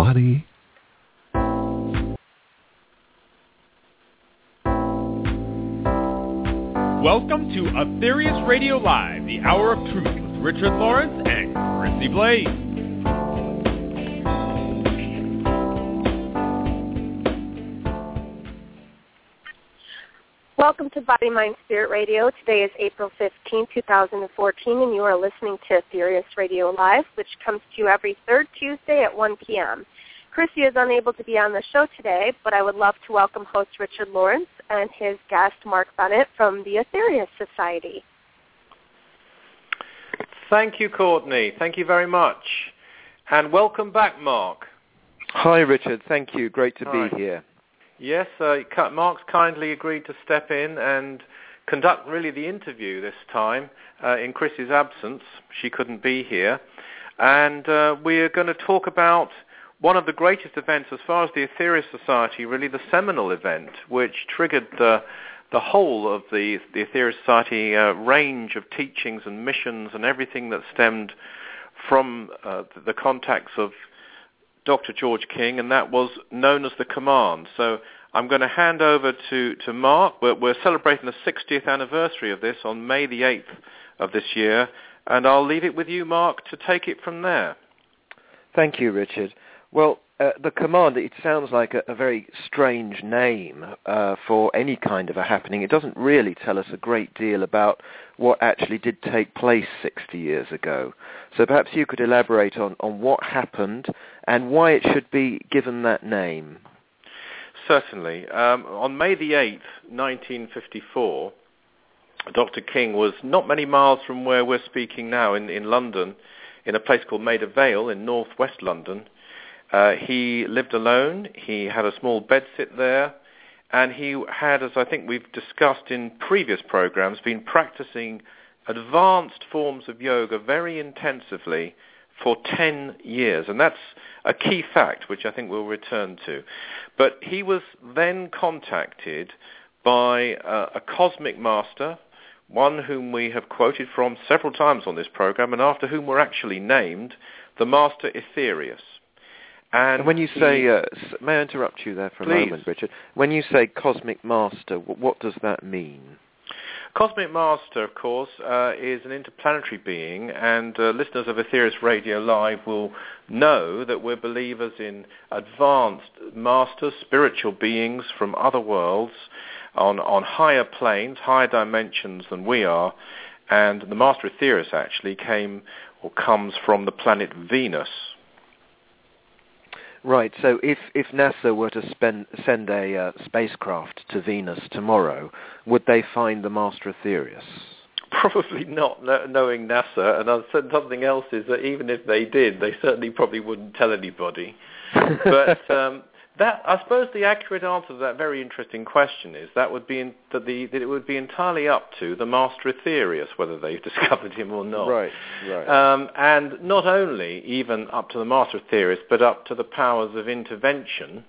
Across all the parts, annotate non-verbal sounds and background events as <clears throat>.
body. Welcome to Aetherius Radio Live, the Hour of Truth with Richard Lawrence and Chrissie Blaze. Welcome to Body, Mind, Spirit Radio. Today is April 15, 2014, and you are listening to Aetherius Radio Live, which comes to you every third Tuesday at 1 p.m. Chrissie is unable to be on the show today, but I would love to welcome host Richard Lawrence and his guest Mark Bennett from the Aetherius Society. Thank you, Courtney. Thank you very much. And welcome back, Mark. Hi, Richard. Thank you. Great to Hi. be here. Yes, uh, Mark's kindly agreed to step in and conduct really the interview this time uh, in Chris's absence. She couldn't be here. And uh, we're going to talk about one of the greatest events as far as the Aetherius Society, really the seminal event, which triggered the, the whole of the, the Aetherius Society uh, range of teachings and missions and everything that stemmed from uh, the, the contacts of Dr. George King, and that was known as the Command. So I'm going to hand over to, to Mark. We're, we're celebrating the 60th anniversary of this on May the 8th of this year, and I'll leave it with you, Mark, to take it from there. Thank you, Richard. Well, uh, the command, it sounds like a, a very strange name uh, for any kind of a happening. It doesn't really tell us a great deal about what actually did take place 60 years ago. So perhaps you could elaborate on, on what happened and why it should be given that name. Certainly. Um, on May the 8th, 1954, Dr. King was not many miles from where we're speaking now in, in London, in a place called Maida Vale in northwest London. Uh, he lived alone. He had a small bedsit there. And he had, as I think we've discussed in previous programs, been practicing advanced forms of yoga very intensively for 10 years. And that's a key fact, which I think we'll return to. But he was then contacted by uh, a cosmic master, one whom we have quoted from several times on this program, and after whom we're actually named, the Master Aetherius. And, when you say, uh, may I interrupt you there for a Please. moment, Richard? When you say cosmic master, wh- what does that mean? Cosmic Master, of course, uh, is an interplanetary being, and uh, listeners of Aetherius Radio Live will know that we're believers in advanced masters, spiritual beings from other worlds on, on higher planes, higher dimensions than we are, and the Master Aetherius actually came or comes from the planet Venus. Right. So if if NASA were to spend, send a uh, spacecraft to Venus tomorrow, would they find the Master Aetherius? Probably not, kno- knowing NASA. And I've said something else is that even if they did, they certainly probably wouldn't tell anybody. <laughs> But um, that, I suppose, the accurate answer to that very interesting question is that would be in, that, the, that it would be entirely up to the Master Aetherius whether they've <laughs> discovered him or not. right. Right. Um, and not only even up to the Master Aetherius, but up to the powers of intervention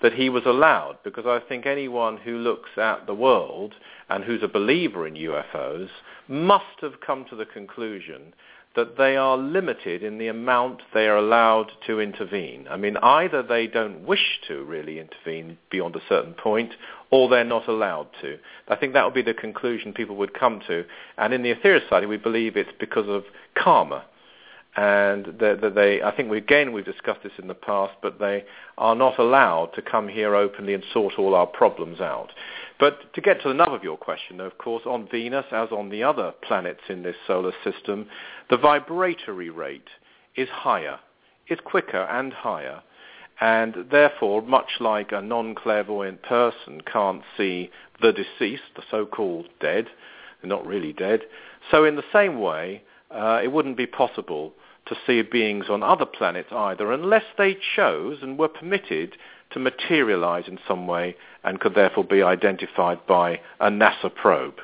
that he was allowed. Because I think anyone who looks at the world and who's a believer in UFOs must have come to the conclusion that they are limited in the amount they are allowed to intervene. I mean, either they don't wish to really intervene beyond a certain point, or they're not allowed to. I think that would be the conclusion people would come to. And in the Aetherius Society, we believe it's because of karma. And that that they, I think we, again we've discussed this in the past, but they are not allowed to come here openly and sort all our problems out. But to get to the nub of your question, though, of course, on Venus, as on the other planets in this solar system, the vibratory rate is higher, is quicker and higher, and therefore, much like a non-clairvoyant person can't see the deceased, the so-called dead, they're not really dead, so in the same way, uh, it wouldn't be possible to see beings on other planets either unless they chose and were permitted to materialize in some way and could therefore be identified by a NASA probe.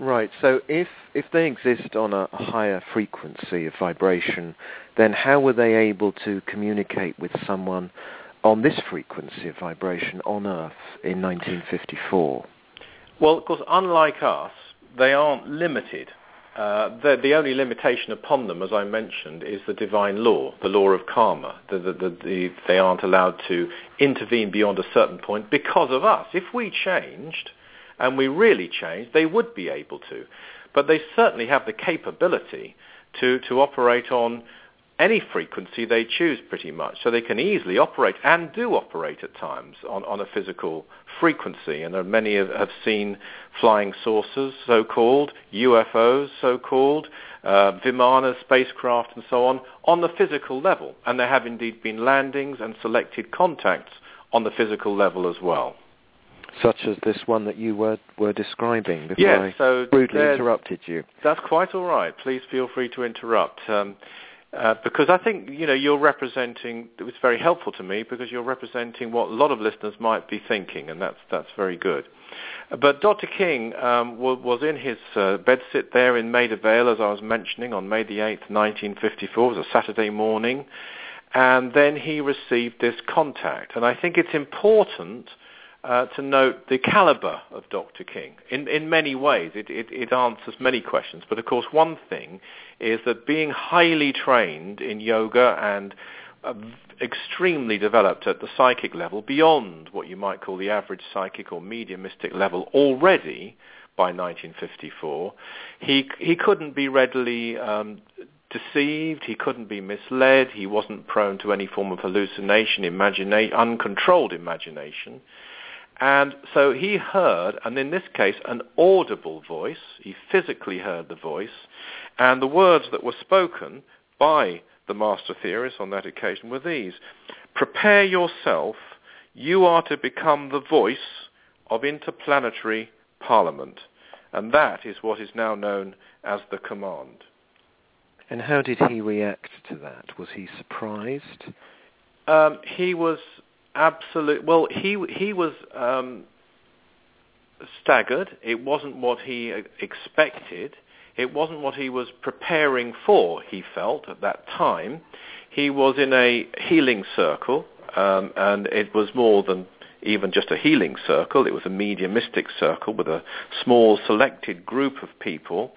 Right. So if if they exist on a higher frequency of vibration, then how were they able to communicate with someone on this frequency of vibration on Earth in 1954? Well, of course, unlike us, they aren't limited uh, the, the, only limitation upon them, as I mentioned, is the divine law, the law of karma. The, the, they aren't allowed to intervene beyond a certain point because of us. If we changed, and we really changed, they would be able to. But they certainly have the capability to, to operate on any frequency they choose pretty much. So they can easily operate and do operate at times on, on a physical frequency. And many have, have seen flying saucers, so-called, UFOs, so-called, uh, Vimana spacecraft and so on, on the physical level. And there have indeed been landings and selected contacts on the physical level as well. Such as this one that you were, were describing before yes, I so rudely interrupted you. That's quite all right. Please feel free to interrupt. Um, uh, because I think you know you're representing. It was very helpful to me because you're representing what a lot of listeners might be thinking, and that's that's very good. But Dr. King um, was, in his uh, bedsit there in Maida Vale, as I was mentioning, on May the 8th, 1954. It was a Saturday morning, and then he received this contact. And I think it's important uh, to note the caliber of Dr. King. In, in many ways, it, it, it, answers many questions. But of course, one thing is that being highly trained in yoga and uh, extremely developed at the psychic level, beyond what you might call the average psychic or mediumistic level already by 1954, he, he couldn't be readily um, deceived, he couldn't be misled, he wasn't prone to any form of hallucination, imagina- uncontrolled imagination. And so he heard, and in this case, an audible voice. He physically heard the voice. And the words that were spoken by the master Aetherius on that occasion were these. Prepare yourself. You are to become the voice of interplanetary parliament. And that is what is now known as the command. And how did he react to that? Was he surprised? Um, he was absolute. Well, he he was um, staggered. It wasn't what he expected. It wasn't what he was preparing for. He felt at that time. He was in a healing circle, um, and it was more than even just a healing circle. It was a mediumistic circle with a small selected group of people,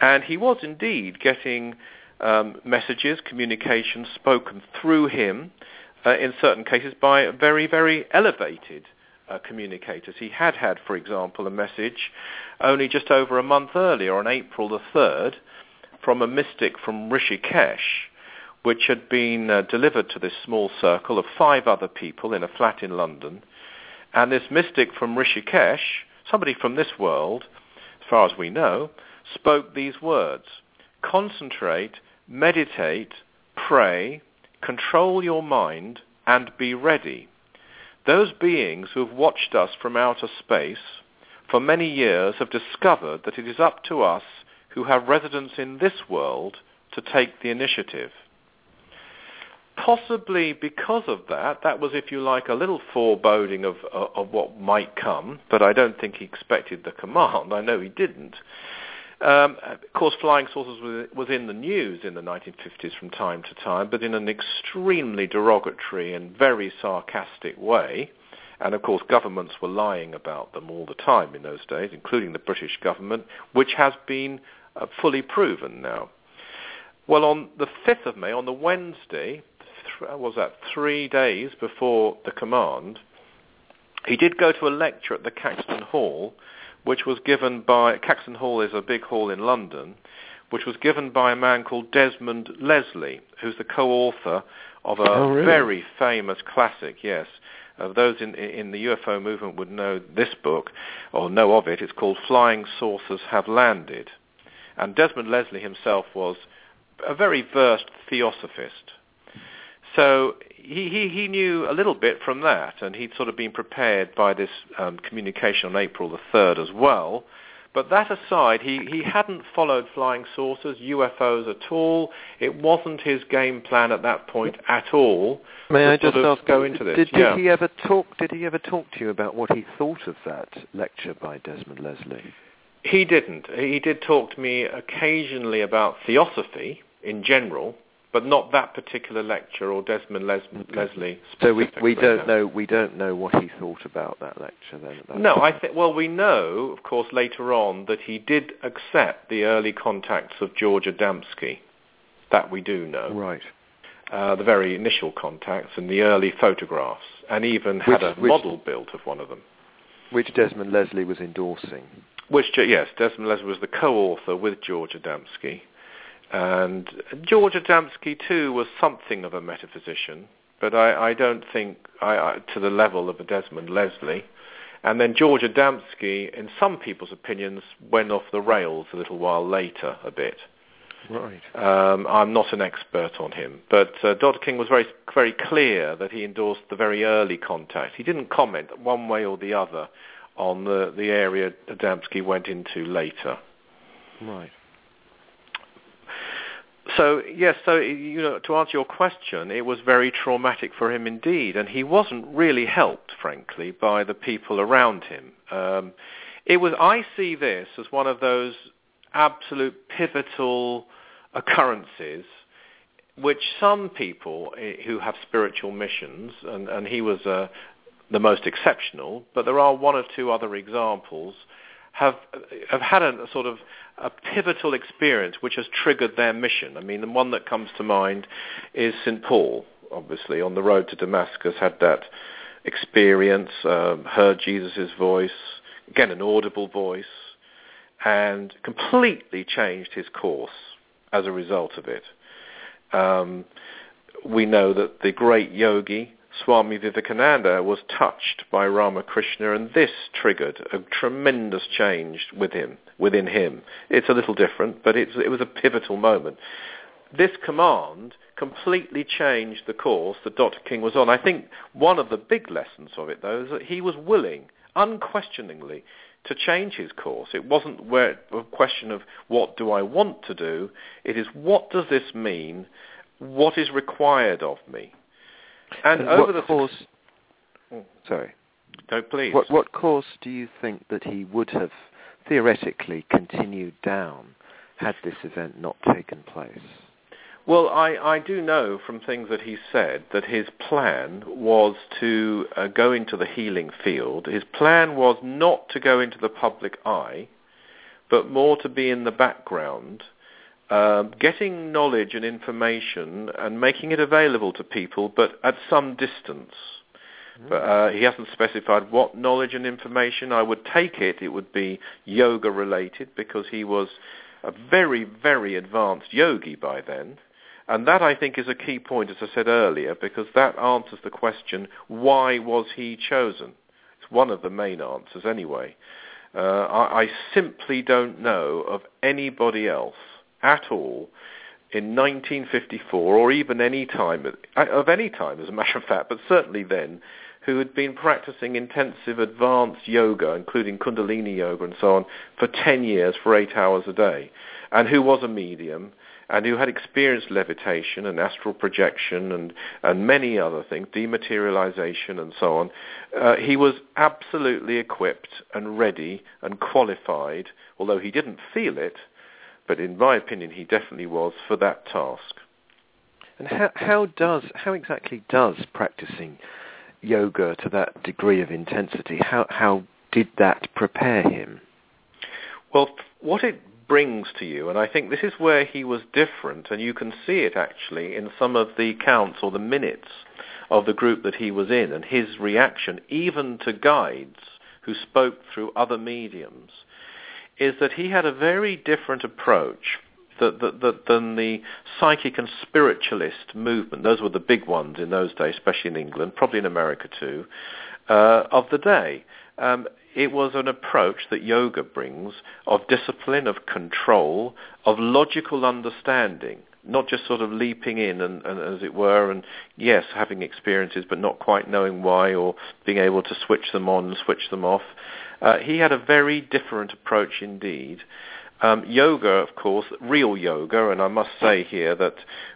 and he was indeed getting um, messages, communications spoken through him uh, in certain cases by very, very elevated uh, communicators. He had had, for example, a message only just over a month earlier, on April the 3rd, from a mystic from Rishikesh, which had been uh, delivered to this small circle of five other people in a flat in London. And this mystic from Rishikesh, somebody from this world, as far as we know, spoke these words. Concentrate, meditate, pray, control your mind, and be ready. Those beings who have watched us from outer space for many years have discovered that it is up to us who have residence in this world to take the initiative. Possibly because of that, that was, if you like, a little foreboding of, uh, of what might come, but I don't think he expected the command. <laughs> I know he didn't. Um, of course, flying saucers was in the news in the 1950s from time to time, but in an extremely derogatory and very sarcastic way. And of course, governments were lying about them all the time in those days, including the British government, which has been uh, fully proven now. Well, on the 5th of May, on the Wednesday, th- was that three days before the command, he did go to a lecture at the Caxton Hall which was given by Caxton Hall is a big hall in London, which was given by a man called Desmond Leslie, who's the co-author of a oh, really? very famous classic. Yes, uh, those in in the UFO movement would know this book or know of it. It's called Flying Saucers Have Landed, and Desmond Leslie himself was a very versed theosophist. So he, he, he knew a little bit from that, and he'd sort of been prepared by this um, communication on April the 3rd as well. But that aside, he, he hadn't followed flying saucers, UFOs at all. It wasn't his game plan at that point at all. May I just ask, go into this? Did, did yeah. he ever talk? Did he ever talk to you about what he thought of that lecture by Desmond Leslie? He didn't. He did talk to me occasionally about theosophy in general, but not that particular lecture or Desmond Les- okay. Leslie. So we we don't know we don't know what he thought about that lecture then. No, I think well we know, of course, later on that he did accept the early contacts of George Adamski. That we do know. Right. Uh, the very initial contacts and the early photographs, and even which, had a which, model built of one of them. Which Desmond Leslie was endorsing. Which, yes, Desmond Leslie was the co-author with George Adamski. And George Adamski, too, was something of a metaphysician, but I, I don't think I, I, to the level of a Desmond Leslie. And then George Adamski, in some people's opinions, went off the rails a little while later a bit. Right. Um, I'm not an expert on him, but uh, Dr. King was very, very clear that he endorsed the very early contact. He didn't comment one way or the other on the, the area Adamski went into later. Right. So yes, so you know, to answer your question, it was very traumatic for him indeed, and he wasn't really helped, frankly, by the people around him. Um, it was. I see this as one of those absolute pivotal occurrences, which some people eh, who have spiritual missions, and, and he was uh, the most exceptional, but there are one or two other examples have have had a, a sort of a pivotal experience which has triggered their mission. I mean, the one that comes to mind is St. Paul, obviously, on the road to Damascus, had that experience, uh, heard Jesus' voice, again, an audible voice, and completely changed his course as a result of it. Um, we know that the great yogi Swami Vivekananda was touched by Ramakrishna, and this triggered a tremendous change with him, within him. It's a little different, but it was a pivotal moment. This command completely changed the course that Dr. King was on. I think one of the big lessons of it, though, is that he was willing, unquestioningly, to change his course. It wasn't a question of what do I want to do. It is what does this mean? What is required of me? And, and over the course, oh, sorry, no, please. What, what course do you think that he would have theoretically continued down had this event not taken place? Well, I, I do know from things that he said that his plan was to uh, go into the healing field. His plan was not to go into the public eye, but more to be in the background uh, getting knowledge and information and making it available to people, but at some distance. Mm. But uh, he hasn't specified what knowledge and information. I would take it it would be yoga related because he was a very, very advanced yogi by then. And that, I think, is a key point, as I said earlier, because that answers the question, why was he chosen? It's one of the main answers anyway. Uh, I, I simply don't know of anybody else at all in 1954 or even any time of any time as a matter of fact but certainly then who had been practicing intensive advanced yoga including kundalini yoga and so on for 10 years for 8 hours a day and who was a medium and who had experienced levitation and astral projection and, and many other things, dematerialization and so on, uh, he was absolutely equipped and ready and qualified, although he didn't feel it, but in my opinion, he definitely was for that task. And how, how does how exactly does practicing yoga to that degree of intensity how how did that prepare him? Well, what it brings to you, and I think this is where he was different, and you can see it actually in some of the counts or the minutes of the group that he was in, and his reaction even to guides who spoke through other mediums is that he had a very different approach that, that, that, than the psychic and spiritualist movement. Those were the big ones in those days, especially in England, probably in America too, uh, of the day. Um, it was an approach that yoga brings of discipline, of control, of logical understanding, not just sort of leaping in and, and, as it were, and yes, having experiences but not quite knowing why or being able to switch them on and switch them off. Uh, he had a very different approach indeed. Um, yoga, of course, real yoga, and I must say here that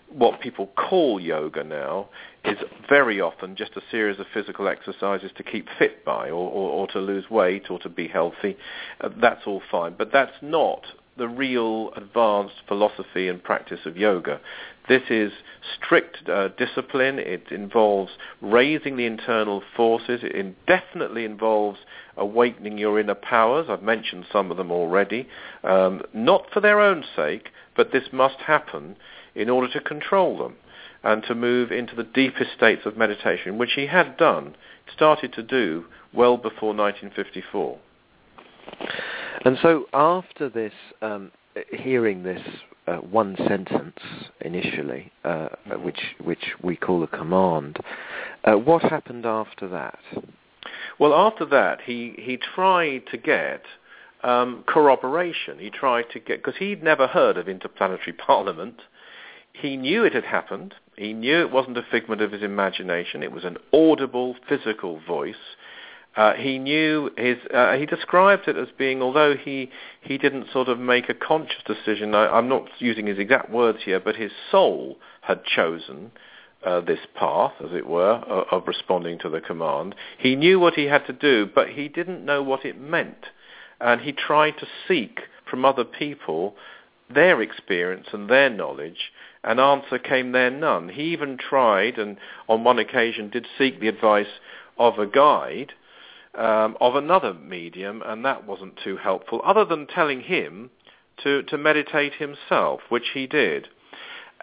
what people call yoga now is very often just a series of physical exercises to keep fit by or, or, or to lose weight or to be healthy. Uh, that's all fine. But that's not the real advanced philosophy and practice of yoga. This is strict uh, discipline. It involves raising the internal forces. It definitely involves awakening your inner powers. I've mentioned some of them already. Um, not for their own sake, but this must happen in order to control them and to move into the deepest states of meditation, which he had done, started to do well before 1954. And so after this, um, hearing this uh, one sentence initially, uh, which which we call a command, uh, what happened after that? Well, after that, he he tried to get um, corroboration. He tried to get because he'd never heard of interplanetary <laughs> parliament. He knew it had happened. He knew it wasn't a figment of his imagination. It was an audible, physical voice. Uh, he knew his. Uh, he described it as being, although he he didn't sort of make a conscious decision. I, I'm not using his exact words here, but his soul had chosen uh, this path, as it were, of responding to the command. He knew what he had to do, but he didn't know what it meant, and he tried to seek from other people their experience and their knowledge. An answer came there none. He even tried, and on one occasion did seek the advice of a guide um, of another medium, and that wasn't too helpful, other than telling him to, to meditate himself, which he did.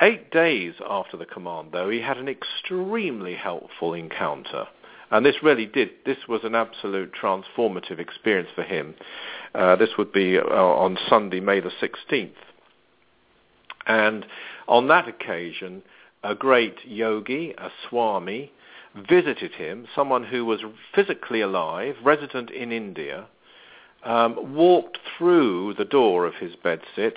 Eight days after the command, though, he had an extremely helpful encounter. And this really did, this was an absolute transformative experience for him. Uh, this would be uh, on Sunday, May the 16th. And on that occasion, a great yogi, a swami, visited him, someone who was physically alive, resident in India, um, walked through the door of his bedsit,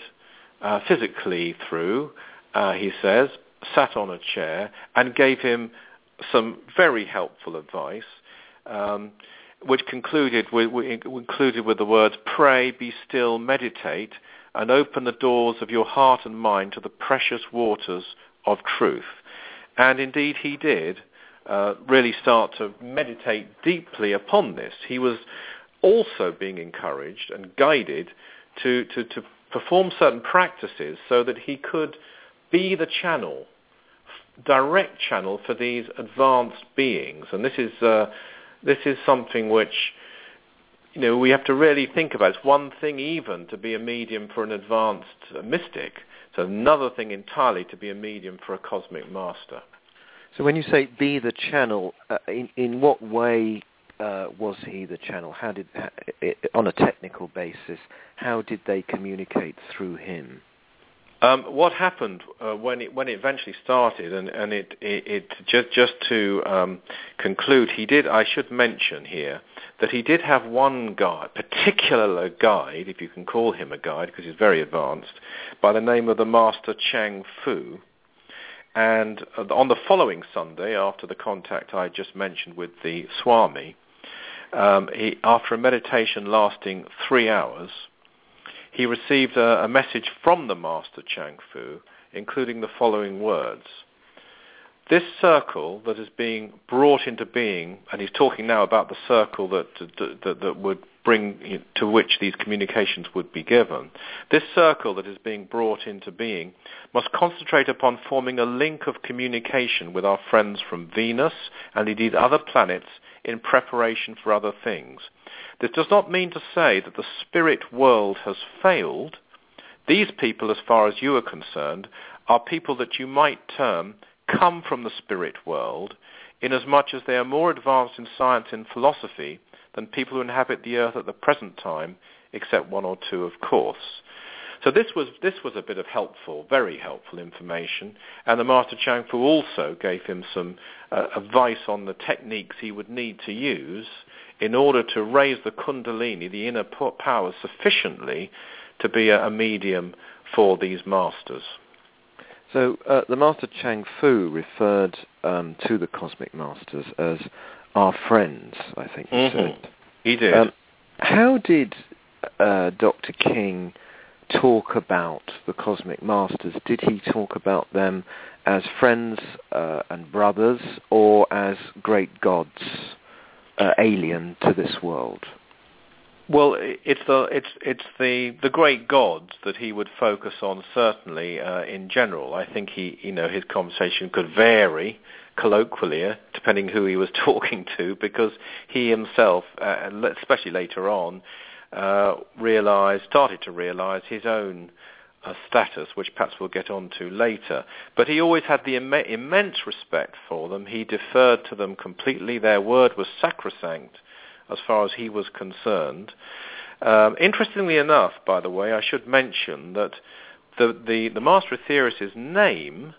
uh, physically through, uh, he says, sat on a chair, and gave him some very helpful advice, um, which concluded with, concluded with the words, pray, be still, meditate, and open the doors of your heart and mind to the precious waters of truth. And indeed he did uh, really start to meditate deeply upon this. He was also being encouraged and guided to, to, to perform certain practices so that he could be the channel, direct channel for these advanced beings. And this is, uh, this is something which you know, we have to really think about. It's one thing even to be a medium for an advanced mystic. It's another thing entirely to be a medium for a cosmic master. So when you say be the channel, uh, in, in what way uh, was he the channel? How did, on a technical basis, how did they communicate through him? Um, what happened uh, when it when it eventually started, and, and it, it, it just just to um, conclude, he did. I should mention here that he did have one guide, particular guide, if you can call him a guide, because he's very advanced, by the name of the Master Chang Fu, and on the following Sunday, after the contact I just mentioned with the Swami, um, he, after a meditation lasting three hours, he received a, a message from the Master Chang Fu, including the following words. This circle that is being brought into being, and he's talking now about the circle that, that, that would bring to which these communications would be given. This circle that is being brought into being must concentrate upon forming a link of communication with our friends from Venus and indeed other planets in preparation for other things. This does not mean to say that the spirit world has failed. These people, as far as you are concerned, are people that you might term come from the spirit world, inasmuch as they are more advanced in science and philosophy than people who inhabit the earth at the present time, except one or two, of course. So this was this was a bit of helpful, very helpful information, and the Master Chang Fu also gave him some uh, advice on the techniques he would need to use in order to raise the Kundalini, the inner power, sufficiently to be a, a medium for these masters. So uh, the Master Chang Fu referred um, to the Cosmic Masters as our friends, I think he mm-hmm. said. He did. Um, how did uh, Dr. King talk about the Cosmic Masters? Did he talk about them as friends uh, and brothers or as great gods uh, alien to this world? Well, it's the it's it's the the great gods that he would focus on certainly uh, in general. I think he you know his conversation could vary colloquially uh, depending who he was <laughs> talking to because he himself, uh, especially later on, uh, realized started to realize his own uh, status, which perhaps we'll get on to later. But he always had the Im- immense respect for them. He deferred to them completely. Their word was sacrosanct as far as he was concerned. Um, interestingly enough, by the way, I should mention that the, the, the Master Aetherius' name,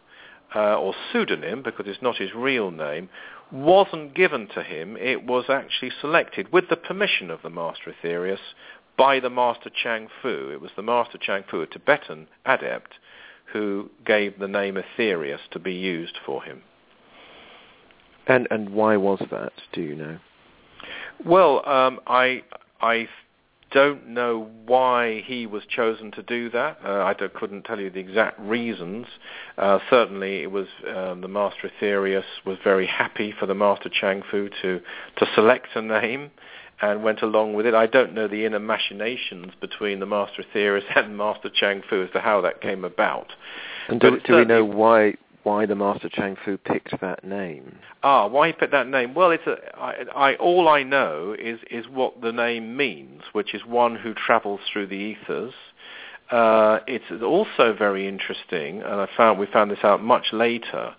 uh, or pseudonym, because it's not his real name, wasn't given to him. It was actually selected with the permission of the Master Aetherius by the Master Chang Fu. It was the Master Chang Fu, a Tibetan adept, who gave the name Aetherius to be used for him. And and why was that? Do you know? Well, um, I I don't know why he was chosen to do that. Uh, I couldn't tell you the exact reasons. Uh, certainly, it was um, the Master Aetherius was very happy for the Master Chang Fu to to select a name and went along with it. I don't know the inner machinations between the Master Aetherius <laughs> and Master Chang Fu as to how that came about. And do, do we know why why the Master Chang Fu picked that name. Ah, why he picked that name? Well, it's a, I, I, all I know is, is what the name means, which is one who travels through the ethers. Uh, it's also very interesting, and I found we found this out much later,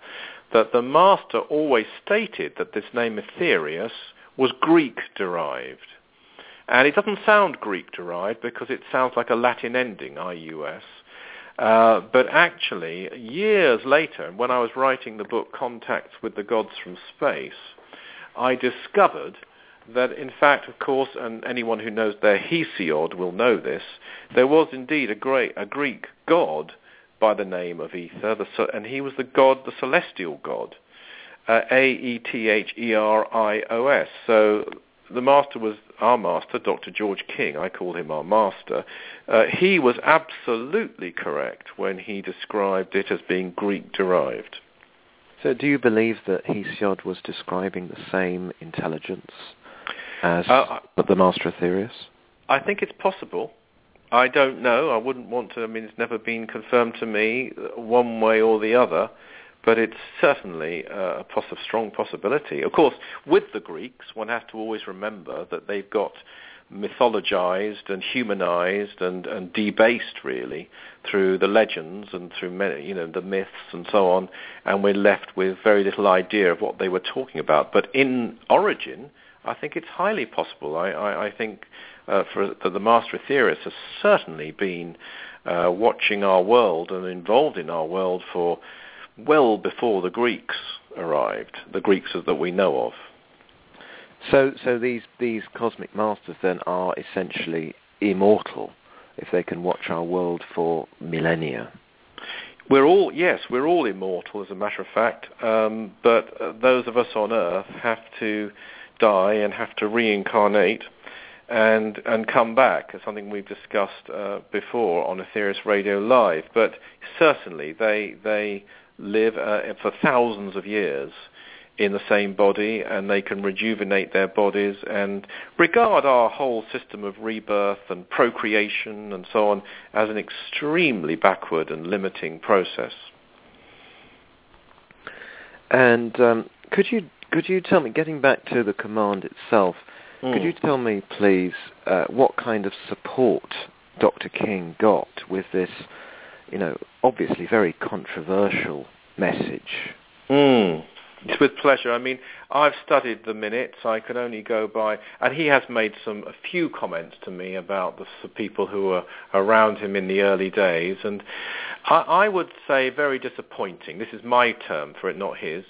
that the master always stated that this name Aetherius was Greek derived. And it doesn't sound Greek derived because it sounds like a Latin ending, IUS. Uh, but actually, years later, when I was writing the book Contacts with the Gods from Space, I discovered that in fact, of course, and anyone who knows their Hesiod will know this, there was indeed a, great, a Greek god by the name of Aether, the, and he was the god, the celestial god, uh, A-E-T-H-E-R-I-O-S. So the master was our master, Dr. George King. I call him our master. Uh, he was absolutely correct when he described it as being Greek derived. So, do you believe that Hesiod was describing the same intelligence as uh, the Master Aetherius? I think it's possible. I don't know. I wouldn't want to. I mean, it's never been confirmed to me one way or the other but it's certainly a poss- strong possibility. Of course, with the Greeks, one has to always remember that they've got mythologized and humanized and, and debased really through the legends and through many, you know, the myths and so on, and we're left with very little idea of what they were talking about. But in origin, I think it's highly possible. I, I, I think uh, for that the Master Aetherius has certainly been uh, watching our world and involved in our world for well before the Greeks arrived, the Greeks that we know of. So, so these these cosmic masters then are essentially immortal if they can watch our world for millennia. We're all yes, we're all immortal as a matter of fact, um, but uh, those of us on Earth have to die and have to reincarnate and and come back. It's something we've discussed uh, before on Aetherius Radio Live. But certainly they they live uh, for thousands of years in the same body and they can rejuvenate their bodies and regard our whole system of rebirth and procreation and so on as an extremely backward and limiting process. And um, could you could you tell me, getting back to the command itself, mm. could you tell me, please, uh, what kind of support Dr. King got with this you know, obviously very controversial message. Mm. It's with pleasure. I mean, I've studied the minutes. I can only go by, and he has made some a few comments to me about the people who were around him in the early days, and I, I would say very disappointing. This is my term for it, not his.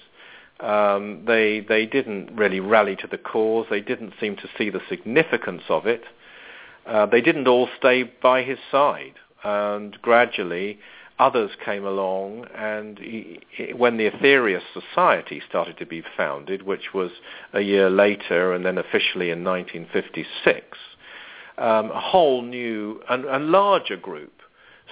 Um, they they didn't really rally to the cause. They didn't seem to see the significance of it. Uh, they didn't all stay by his side and gradually others came along and he, when the Aetherius Society started to be founded, which was a year later and then officially in 1956, um, a whole new and, and larger group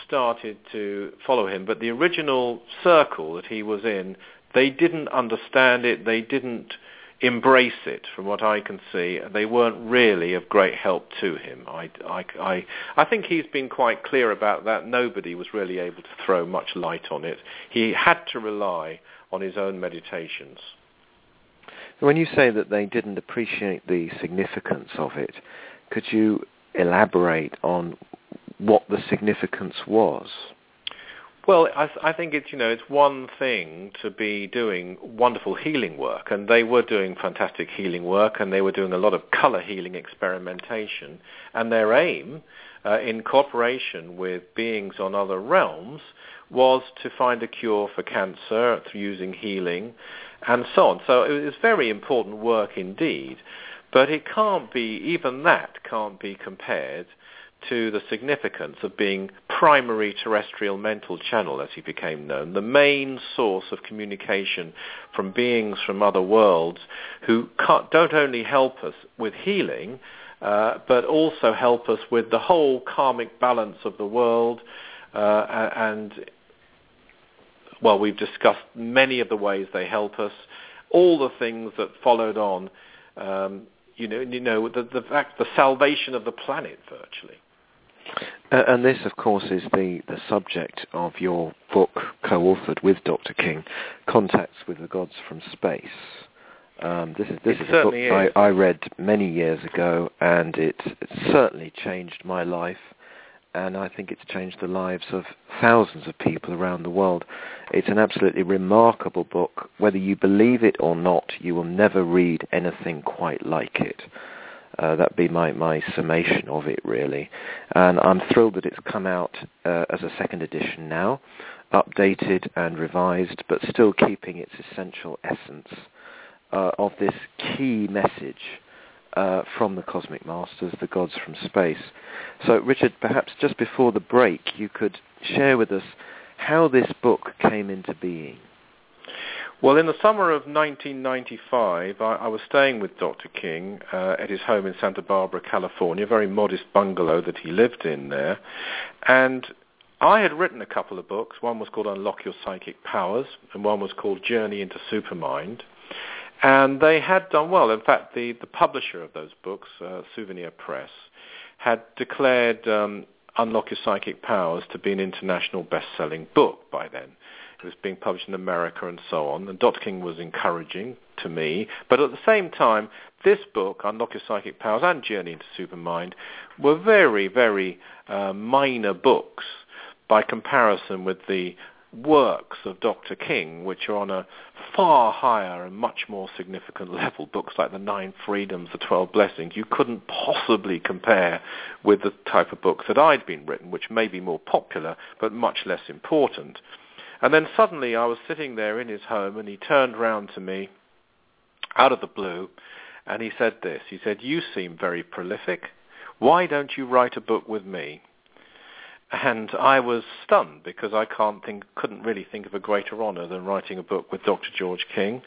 started to follow him. But the original circle that he was in, they didn't understand it, they didn't embrace it. From what I can see, they weren't really of great help to him. I, I, I, I think he's been quite clear about that. Nobody was really able to throw much light on it. He had to rely on his own meditations. When you say that they didn't appreciate the significance of it, could you elaborate on what the significance was? Well, I, I think it's you know it's one thing to be doing wonderful healing work, and they were doing fantastic healing work, and they were doing a lot of color healing experimentation, and their aim, uh, in cooperation with beings on other realms, was to find a cure for cancer through using healing, and so on. So it was very important work indeed, but it can't be even that can't be compared to the significance of being primary terrestrial mental channel, as he became known, the main source of communication from beings from other worlds who don't only help us with healing, uh, but also help us with the whole karmic balance of the world. Uh, and, well, we've discussed many of the ways they help us, all the things that followed on. Um, you know, you know the, the fact, the salvation of the planet, virtually. Uh, and this, of course, is the, the subject of your book, co-authored with Dr. King, Contacts with the Gods from Space. Um, this is this is a book is. I, I, read many years ago, and it, it, certainly changed my life, and I think it's changed the lives of thousands of people around the world. It's an absolutely remarkable book. Whether you believe it or not, you will never read anything quite like it. Uh, that'd be my, my summation of it, really. And I'm thrilled that it's come out uh, as a second edition now, updated and revised, but still keeping its essential essence uh, of this key message uh, from the Cosmic Masters, the gods from space. So, Richard, perhaps just before the break, you could share with us how this book came into being. Well, in the summer of 1995, I, I was staying with Dr. King uh, at his home in Santa Barbara, California, a very modest bungalow that he lived in there. And I had written a couple of books. One was called Unlock Your Psychic Powers, and one was called Journey into Supermind. And they had done well. In fact, the, the publisher of those books, uh, Souvenir Press, had declared um, Unlock Your Psychic Powers to be an international best-selling book by then. Was being published in America and so on. And Dr. King was encouraging to me. But at the same time, this book, Unlock Your Psychic Powers and Journey into Supermind, were very, very uh, minor books by comparison with the works of Dr. King, which are on a far higher and much more significant <laughs> level. Books like The Nine Freedoms, The Twelve Blessings, you couldn't possibly compare with the type of books that I'd been written, which may be more popular but much less important. And then suddenly I was sitting there in his home and he turned round to me out of the blue and he said this. He said, you seem very prolific. Why don't you write a book with me? And I was stunned because I can't think, couldn't really think of a greater honor than writing a book with Dr. George King.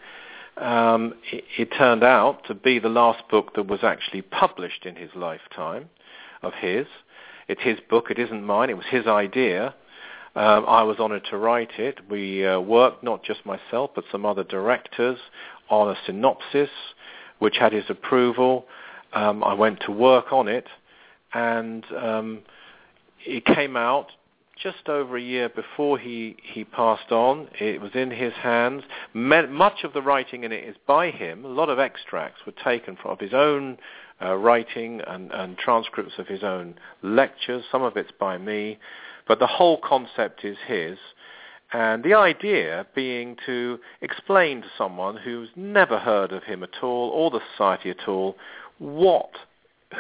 Um, it, it turned out to be the last book that was actually published in his lifetime of his. It's his book. It isn't mine. It was his idea. Um, I was honored to write it. We uh, worked, not just myself, but some other directors, on a synopsis, which had his approval. Um, I went to work on it, and um, it came out just over a year before he, he passed on. It was in his hands. Much of the writing in it is by him. A lot of extracts were taken from of his own uh, writing and, and transcripts of his own lectures. Some of it's by me. But the whole concept is his. And the idea being to explain to someone who's never heard of him at all, or the society at all, what,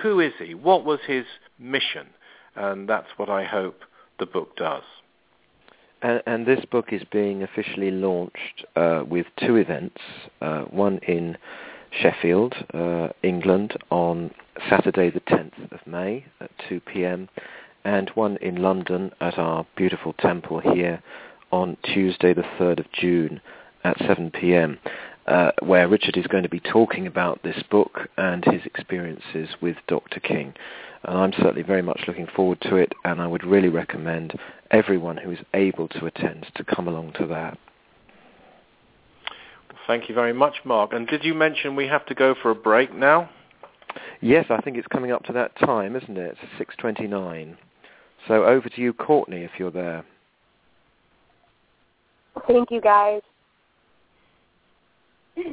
who is he? What was his mission? And that's what I hope the book does. And, and this book is being officially launched uh, with two events, uh, one in Sheffield, uh, England, on Saturday the 10th of May at 2 p.m., and one in London at our beautiful temple here on Tuesday the 3rd of June at 7 p.m., uh, where Richard is going to be talking about this book and his experiences with Dr. King. And I'm certainly very much looking forward to it, and I would really recommend everyone who is able to attend to come along to that. Thank you very much, Mark. And did you mention we have to go for a break now? Yes, I think it's coming up to that time, isn't it? 6.29. So over to you, Courtney, if you're there. Thank you, guys. <clears throat>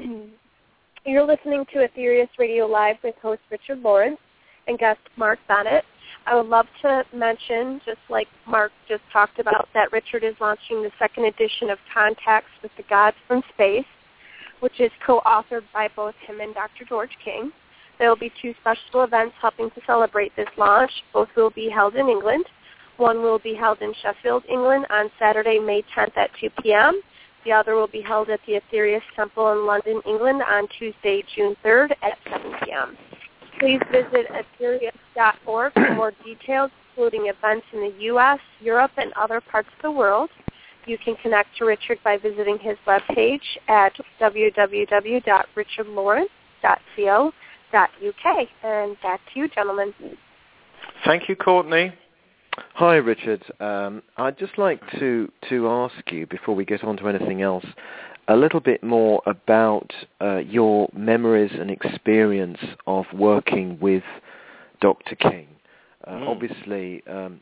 You're listening to Aetherius Radio Live with host Richard Lawrence and guest Mark Bennett. I would love to mention, just like Mark just talked about, that Richard is launching the second edition of Contacts with the Gods from Space, which is co-authored by both him and Dr. George King. There will be two special events helping to celebrate this launch. Both will be held in England. One will be held in Sheffield, England on Saturday, May 10th at 2 p.m. The other will be held at the Aetherius Temple in London, England on Tuesday, June 3rd at 7 p.m. Please visit aetherius.org for more details, including events in the U.S., Europe, and other parts of the world. You can connect to Richard by visiting his webpage at www.richardlawrence.co.uk. And back to you, gentlemen. Thank you, Courtney. Hi, Richard. Um, I'd just like to, to ask you, before we get on to anything else, a little bit more about uh, your memories and experience of working with Dr. King. Uh, mm. Obviously, um,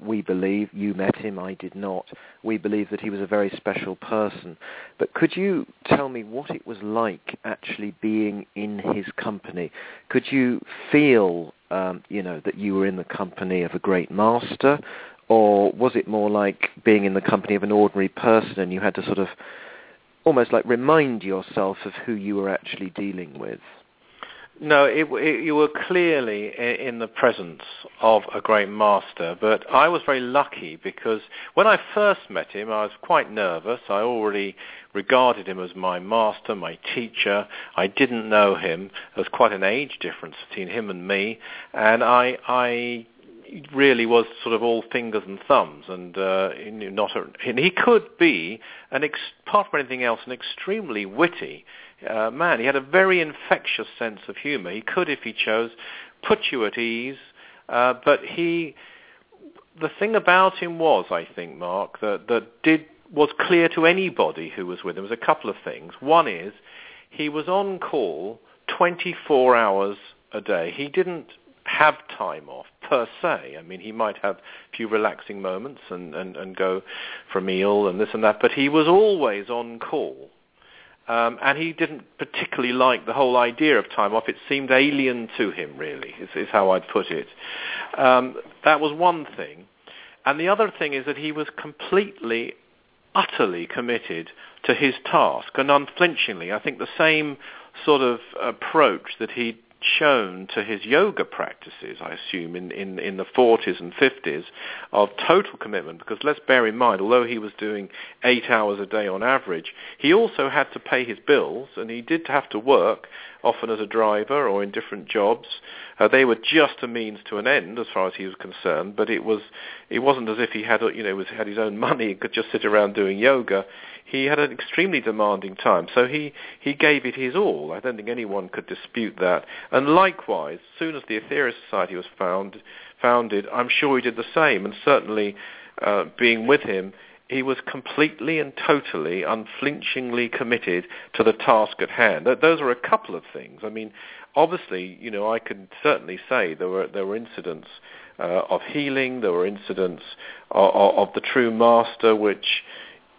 we believe you met him, I did not. We believe that he was a very special person. But could you tell me what it was like actually being in his company? Could you feel, um, you know, that you were in the company of a great master, or was it more like being in the company of an ordinary person and you had to sort of almost like remind yourself of who you were actually dealing with? No, it, it, you were clearly in the presence of a great master, but I was very lucky because when I first met him, I was quite nervous. I already regarded him as my master, my teacher. I didn't know him. There was quite an age difference between him and me, and I, I really was sort of all fingers and thumbs, and uh, not. A, and he could be an, ex, apart from anything else, an extremely witty uh, man. He had a very infectious sense of humor. He could, if he chose, put you at ease, uh, but he. The thing about him was, I think, Mark, that that did was clear to anybody who was with him was a couple of things. One is he was on call 24 hours a day. He didn't have time off per se. I mean, he might have a few relaxing moments and, and, and go for a meal and this and that, but he was always on call. Um, and he didn't particularly like the whole idea of time off. It seemed alien to him, really, is, is how I'd put it. Um, that was one thing. And the other thing is that he was completely, utterly committed to his task and unflinchingly. I think the same sort of approach that he shown to his yoga practices, I assume, in, in, in the 40s and 50s of total commitment. Because let's bear in mind, although he was doing eight hours a day on average, he also had to pay his bills and he did have to work, often as a driver or in different jobs. Uh, they were just a means to an end as far as he was concerned, but it was it wasn't as if he had you know was, had his own <laughs> money and could just sit around doing yoga he had an extremely demanding time. So he, he gave it his all. I don't think anyone could dispute that. And likewise, as soon as the Aetherius Society was found, founded, I'm sure he did the same. And certainly, uh, being with him, he was completely and totally, unflinchingly committed to the task at hand. Those are a couple of things. I mean, obviously, you know, I can certainly say there were there were incidents uh, of healing, there were incidents of, of, the true master, which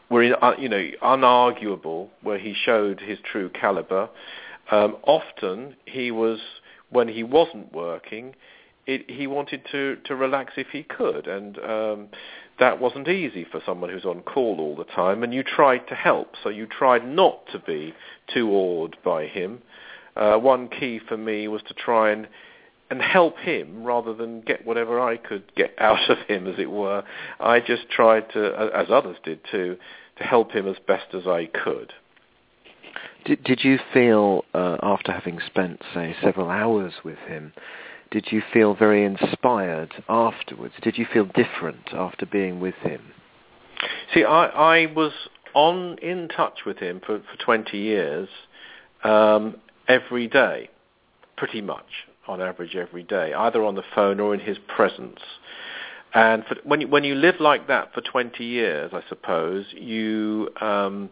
were uh, you know unarguable, where he showed his true caliber. Um, often he was when he wasn't working, it, he wanted to to relax if he could, and um, that wasn't easy for someone who's on call all the time. And you tried to help, so you tried not to be too awed by him. Uh, one key for me was to try and and help him rather than get whatever I could get <laughs> out of him, as it were. I just tried to, as others did too, to help him as best as I could. Did, did you feel, uh, after having spent, say, several hours with him, did you feel very inspired afterwards? Did you feel different after being with him? See, I, I was on in touch with him for, for 20 years um, every day, pretty much on average every day, either on the phone or in his presence. And for, when you, when you live like that for 20 years, I suppose you um,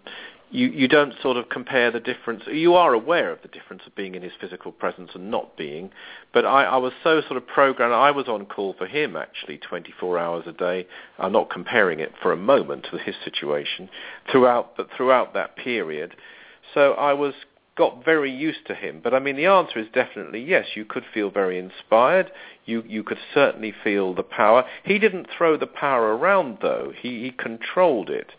you, you don't sort of compare the difference. You are aware of the difference of being in his physical presence and not being, but I, I was so sort of programmed. I was on call for him actually 24 hours a day. I'm not comparing it for a moment to his situation throughout, but throughout that period. So I was got very used to him. But I mean, the answer is definitely yes. You could feel very inspired. You you could certainly feel the power. He didn't throw the power around though. He he controlled it.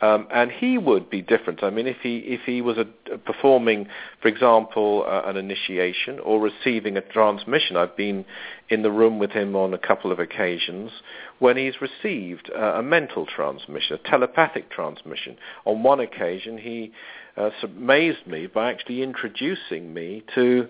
Um, and he would be different. I mean, if he if he was a, a performing, for example, uh, an initiation or receiving a transmission, I've been in the room with him on a couple of occasions when he's received uh, a mental transmission, a telepathic transmission. On one occasion, he uh, amazed me by actually introducing me to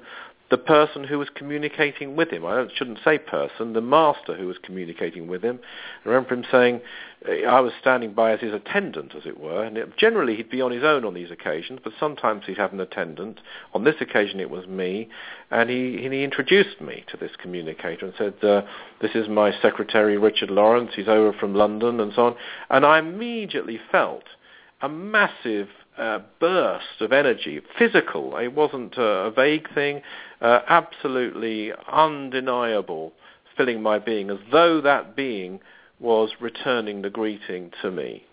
the person who was communicating with him. I shouldn't say person, the master who was communicating with him. I remember him saying, I was standing by as his attendant, as it were, and it, generally he'd be on his own on these occasions, but sometimes he'd have an attendant. On this occasion it was me, and he, he introduced me to this communicator and said, uh, this is my secretary Richard Lawrence, he's over from London, and so on. And I immediately felt a massive uh, burst of energy, physical. It wasn't a, a vague thing, uh, absolutely undeniable, filling my being, as though that being was returning the greeting to me.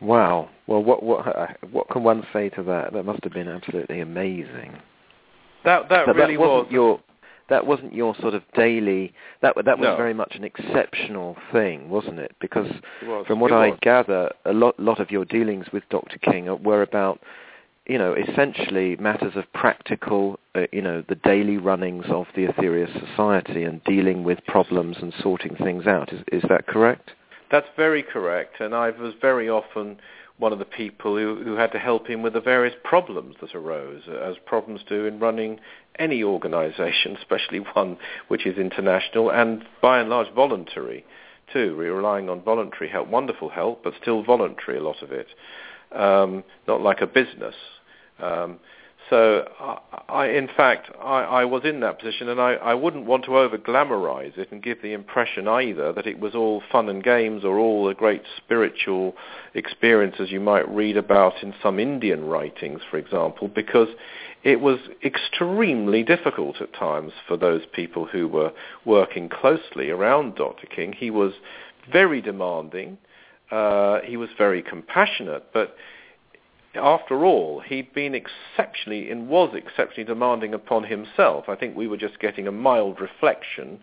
Wow. Well, what what what can one say to that? That must have been absolutely amazing. That that, that really that was your that wasn't your sort of daily. That that was No. very much an exceptional thing, wasn't it? Because It from what It I was. gather, a lot lot of your dealings with Dr. King were about, you know, essentially matters of practical, uh, you know, the daily runnings of the Aetherius Society and dealing with problems and sorting things out. Is is that correct? That's very correct, and I was very often one of the people who, who had to help him with the various problems that arose, as problems do in running any organization, especially one which is international and by and large voluntary too. We're relying on voluntary help, wonderful help, but still voluntary, a lot of it. Um, not like a business. Um, so I, I, in fact, I, I was in that position, and I, I wouldn't want to over glamorize it and give the impression either that it was all fun and games or all a great spiritual experience as you might read about in some Indian writings, for example, because it was extremely difficult at times for those people who were working closely around Dr. King. He was very demanding. Uh, he was very compassionate, but after all, he'd been exceptionally and was exceptionally demanding upon himself. I think we were just getting a mild reflection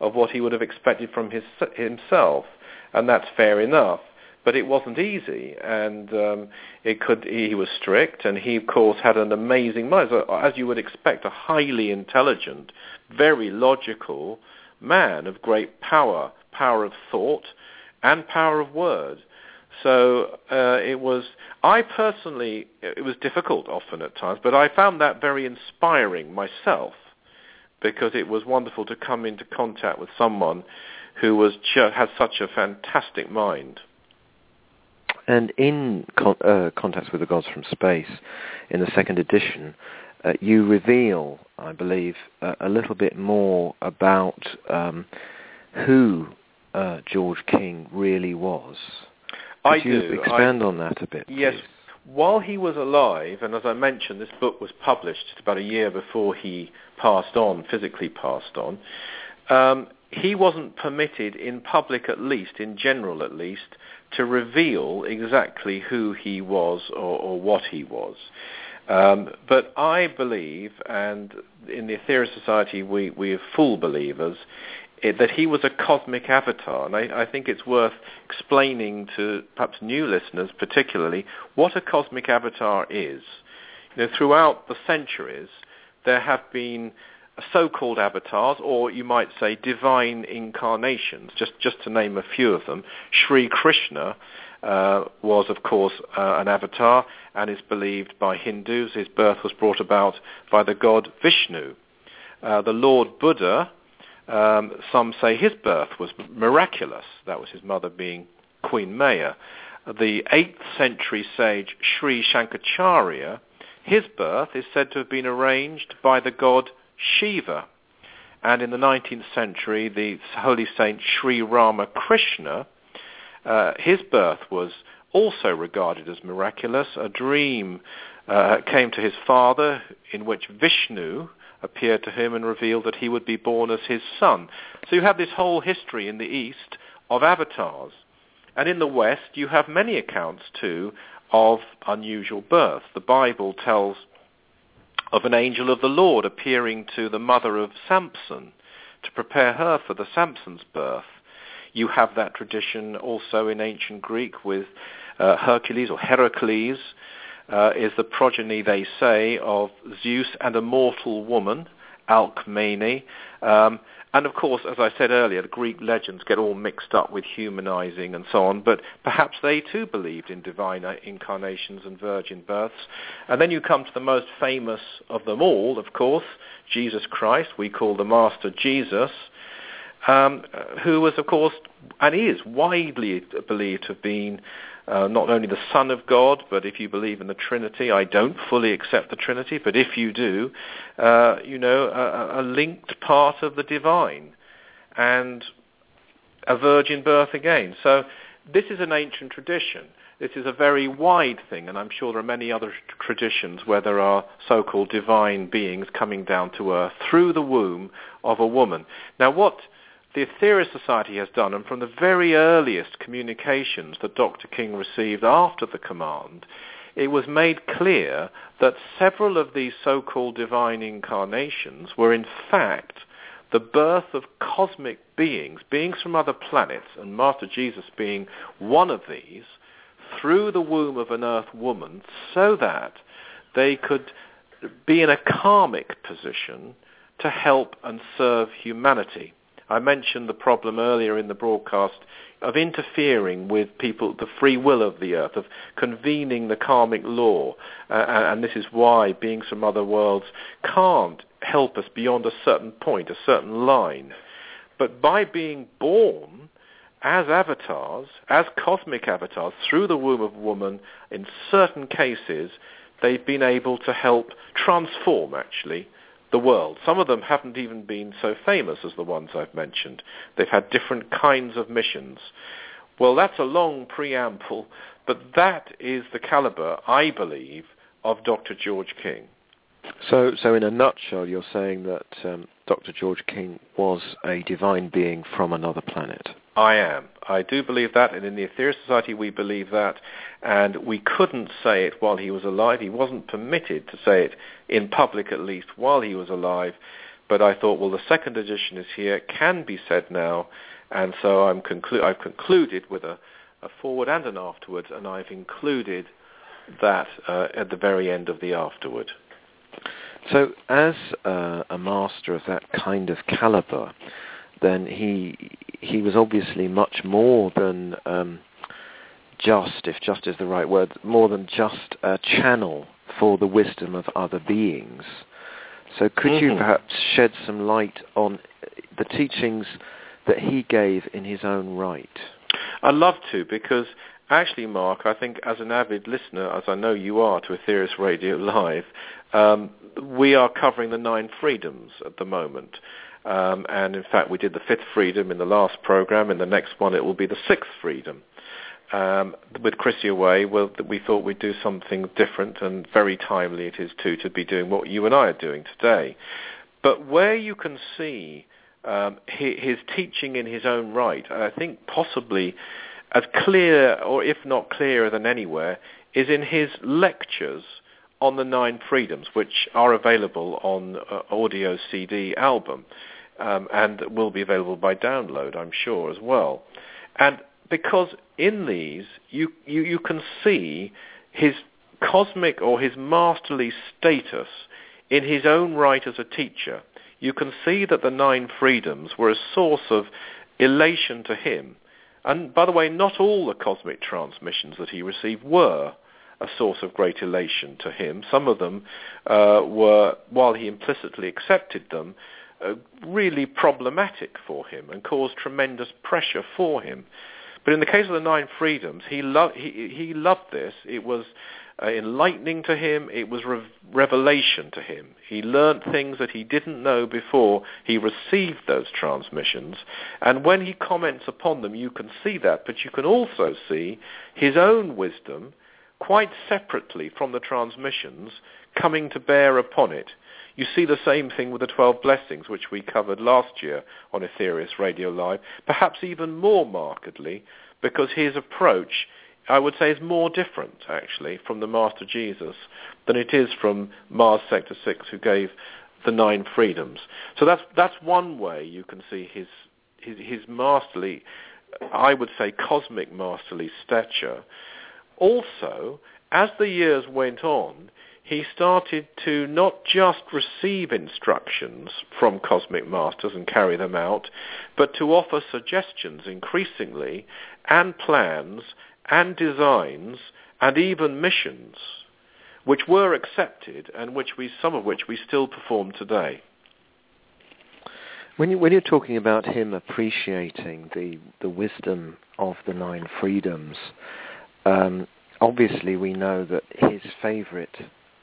of what he would have expected from his, himself, and that's fair enough. But it wasn't easy, and um, it could. He was strict, and he, of course, had an amazing mind, So, as you would expect, a highly intelligent, very logical man of great power, power of thought, and power of word. So uh, it was, I personally, it was difficult often at times, but I found that very inspiring myself because it was wonderful to come into contact with someone who was ju- had such a fantastic mind. And in con- uh, Contacts with the Gods from Space, in the second edition, uh, you reveal, I believe, uh, a little bit more about um, who uh, George King really was. Could I you do. expand on that a bit? Yes. please? While he was alive, and as I mentioned, this book was published about a year before he passed on, physically passed on, um, he wasn't permitted in public at least, in general at least, to reveal exactly who he was or, or what he was. Um, but I believe, and in the Aetherius Society we, we are full believers, it, that he was a cosmic avatar. And I, I think it's worth explaining to perhaps new listeners particularly what a cosmic avatar is. You know, throughout the centuries, there have been so-called avatars, or you might say divine incarnations, just, just to name a few of them. Sri Krishna uh, was, of course, uh, an avatar and is believed by Hindus. His birth was brought about by the god Vishnu. Uh, the Lord Buddha, um, some say his birth was miraculous. That was his mother being Queen Maya. The 8th century sage Sri Shankaracharya, his birth is said to have been arranged by the god Shiva. And in the 19th century, the holy saint Sri Ramakrishna, uh, his birth was also regarded as miraculous. A dream uh, came to his father in which Vishnu appeared to him and revealed that he would be born as his son. So you have this whole history in the East of avatars. And in the West, you have many accounts too of unusual birth. The Bible tells of an angel of the Lord appearing to the mother of Samson to prepare her for the Samson's birth. You have that tradition also in ancient Greek with uh, Hercules or Heracles uh, is the progeny, they say, of Zeus and a mortal woman, Alcmene. Um, and of course, as I said earlier, the Greek legends get all mixed up with humanizing and so on, but perhaps they too believed in divine incarnations and virgin births. And then you come to the most famous of them all, of course, Jesus Christ, we call the Master Jesus, um, who was, of course, and is widely believed to have been uh, not only the Son of God, but if you believe in the Trinity, I don't fully accept the Trinity, but if you do, uh, you know, a, a linked part of the divine and a virgin birth again. So this is an ancient tradition. This is a very wide thing, and I'm sure there are many other traditions where there are so-called divine beings coming down to earth through the womb of a woman. Now, what the Aetherius Society has done, and from the very earliest communications that Dr. King received after the command, it was made clear that several of these so-called divine incarnations were in fact the birth of cosmic beings, beings from other planets, and Master Jesus being one of these, through the womb of an earth woman, so that they could be in a karmic position to help and serve humanity. I mentioned the problem earlier in the broadcast of interfering with people, the free will of the earth, of convening the karmic law. Uh, and this is why beings from other worlds can't help us beyond a certain point, a certain line. But by being born as avatars, as cosmic avatars, through the womb of woman, in certain cases, they've been able to help transform, actually, the world. Some of them haven't even been so famous as the ones I've mentioned. They've had different kinds of missions. Well, that's a long preamble, but that is the caliber, I believe, of Dr. George King. So, so in a nutshell, you're saying that um, Dr. George King was a divine being from another planet. I am. I do believe that, and in the Aetherius Society we believe that, and we couldn't say it while he was alive. He wasn't permitted to say it in public, at least, while he was alive. But I thought, well, the second edition is here, it can be said now, and so I'm conclu- I've concluded with a, a foreword and an afterward, and I've included that uh, at the very end of the afterward. So, as uh, a master of that kind of caliber, then he he was obviously much more than um, just, if just is the right word, more than just a channel for the wisdom of other beings. So could mm-hmm. you perhaps shed some light on the teachings that he gave in his own right? I'd love to because actually, Mark, I think as an avid listener, as I know you are to Aetherius Radio Live, um, we are covering the nine freedoms at the moment. Um, and in fact, we did the fifth freedom in the last program. In the next one, it will be the sixth freedom. Um, with Chrissie away, well, we thought we'd do something different, and very timely it is too to be doing what you and I are doing today. But where you can see um, his, his teaching in his own right, I think possibly as clear, or if not clearer than anywhere, is in his lectures on the nine freedoms, which are available on uh, audio CD album um, and will be available by download, I'm sure, as well. And because in these, you, you, you can see his cosmic or his masterly status in his own right as a teacher. You can see that the nine freedoms were a source of elation to him. And by the way, not all the cosmic transmissions that he received were a source of great elation to him. Some of them uh, were, while he implicitly accepted them, uh, really problematic for him and caused tremendous pressure for him. But in the case of the Nine Freedoms, he, lo- he, he loved this. It was uh, enlightening to him. It was re- revelation to him. He learnt things that he didn't know before he received those transmissions. And when he comments upon them, you can see that, but you can also see his own wisdom quite separately from the transmissions coming to bear upon it. You see the same thing with the 12 blessings, which we covered last year on Aetherius Radio Live, perhaps even more markedly, because his approach I would say is more different actually from the Master Jesus than it is from Mars Sector 6 who gave the nine freedoms. So that's that's one way you can see his his, his masterly, I would say cosmic masterly stature. Also, as the years went on, he started to not just receive instructions from cosmic masters and carry them out, but to offer suggestions increasingly and plans and designs and even missions which were accepted and which we, some of which we still perform today. When, you, when you're talking about him appreciating the, the wisdom of the nine freedoms, um, obviously we know that his favorite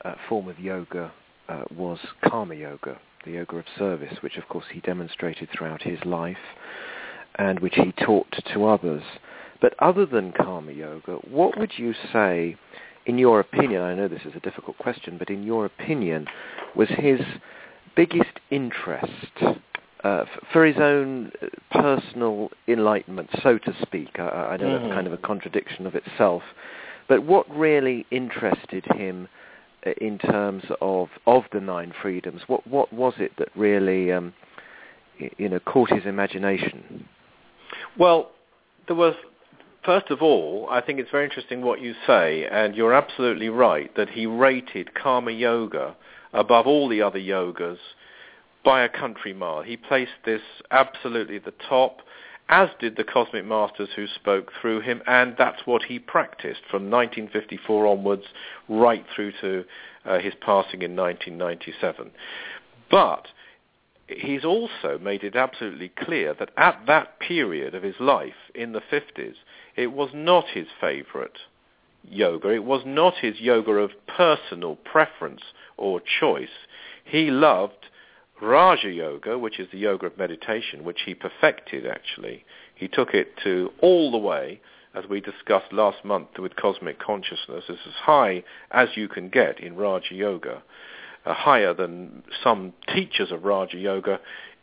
uh, form of yoga uh, was karma yoga, the yoga of service, which of course he demonstrated throughout his life and which he taught to others. But other than karma yoga, what would you say, in your opinion, I know this is a difficult question, but in your opinion, was his biggest interest uh, for his own uh, personal enlightenment, so to speak? I, I know mm-hmm. that's kind of a contradiction of itself. But what really interested him uh, in terms of, of the nine freedoms? What, what was it that really um, you know, caught his imagination? Well, there was First of all, I think it's very interesting what you say, and you're absolutely right that he rated Karma Yoga above all the other yogas by a country mile. He placed this absolutely at the top, as did the Cosmic Masters who spoke through him, and that's what he practiced from 1954 onwards right through to uh, his passing in 1997. But he's also made it absolutely clear that at that period of his life, in the 50s, it was not his favorite yoga. It was not his yoga of personal preference or choice. He loved Raja Yoga, which is the yoga of meditation, which he perfected actually. He took it to all the way, as we discussed last month with cosmic consciousness, is as high as you can get in Raja Yoga, uh, higher than some teachers of Raja Yoga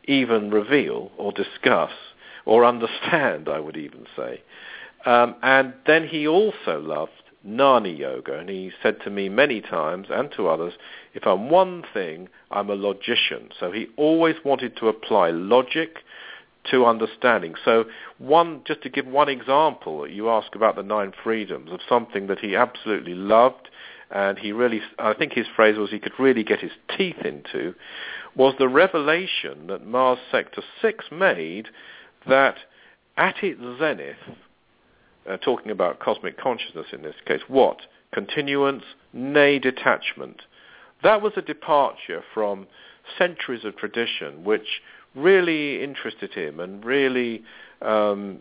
even reveal or discuss or understand, I would even say. Um, and then he also loved Jnana Yoga, and he said to me many times and to others, if I'm one thing, I'm a logician. So he always wanted to apply logic to understanding. So one, just to give one example, you ask about the nine freedoms of something that he absolutely loved, and he really, I think his phrase was he could really get his teeth into, was the revelation that Mars Sector 6 made that at its zenith, uh, talking about cosmic consciousness in this case, what? Continuance, nay detachment. That was a departure from centuries of tradition which really interested him and really um,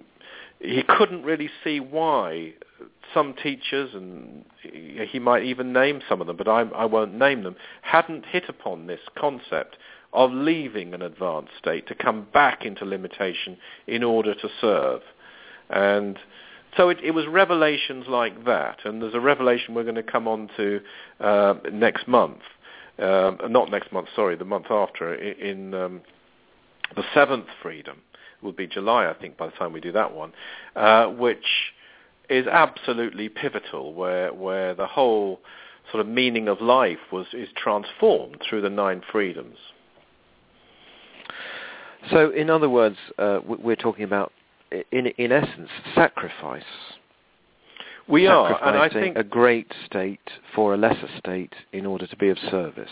he couldn't really see why some teachers, and he might even name some of them, but I, I won't name them, hadn't hit upon this concept of leaving an advanced state to come back into limitation in order to serve. And so it, it, was revelations like that, and there's a revelation we're going to come on to uh, next month, uh, not next month, sorry, the month after, in, um, the seventh freedom, it will be July, I think, by the time we do that one, uh, which is absolutely pivotal, where where the whole sort of meaning of life was is transformed through the nine freedoms. So, in other words, uh, we're talking about in in essence, sacrifice. We are, and I think a great state for a lesser state in order to be of service.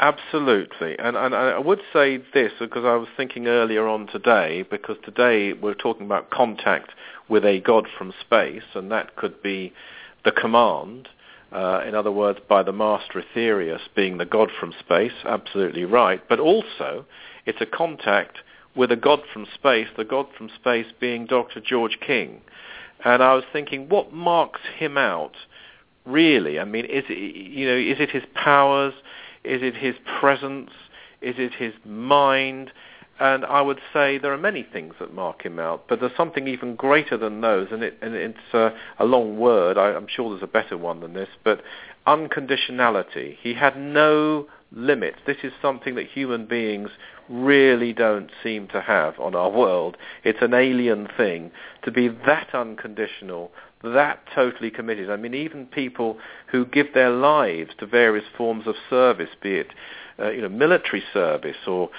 Absolutely, and, and I would say this because I was thinking earlier on today, because today we're talking about contact with a god from space, and that could be the command. Uh, in other words, by the master Aetherius being the god from space, absolutely right. But also, it's a contact with a god from space, the god from space being Dr. George King. And I was thinking, what marks him out really? I mean, is it, you know, is it his powers? Is it his presence? Is it his mind? And I would say there are many things that mark him out, but there's something even greater than those, and, it, and it's a long word. I, I'm sure there's a better one than this, but unconditionality. He had no limits. This is something that human beings really don't seem to have on our world. It's an alien thing to be that unconditional, that totally committed. I mean, even people who give their lives to various forms of service, be it uh, you know military service or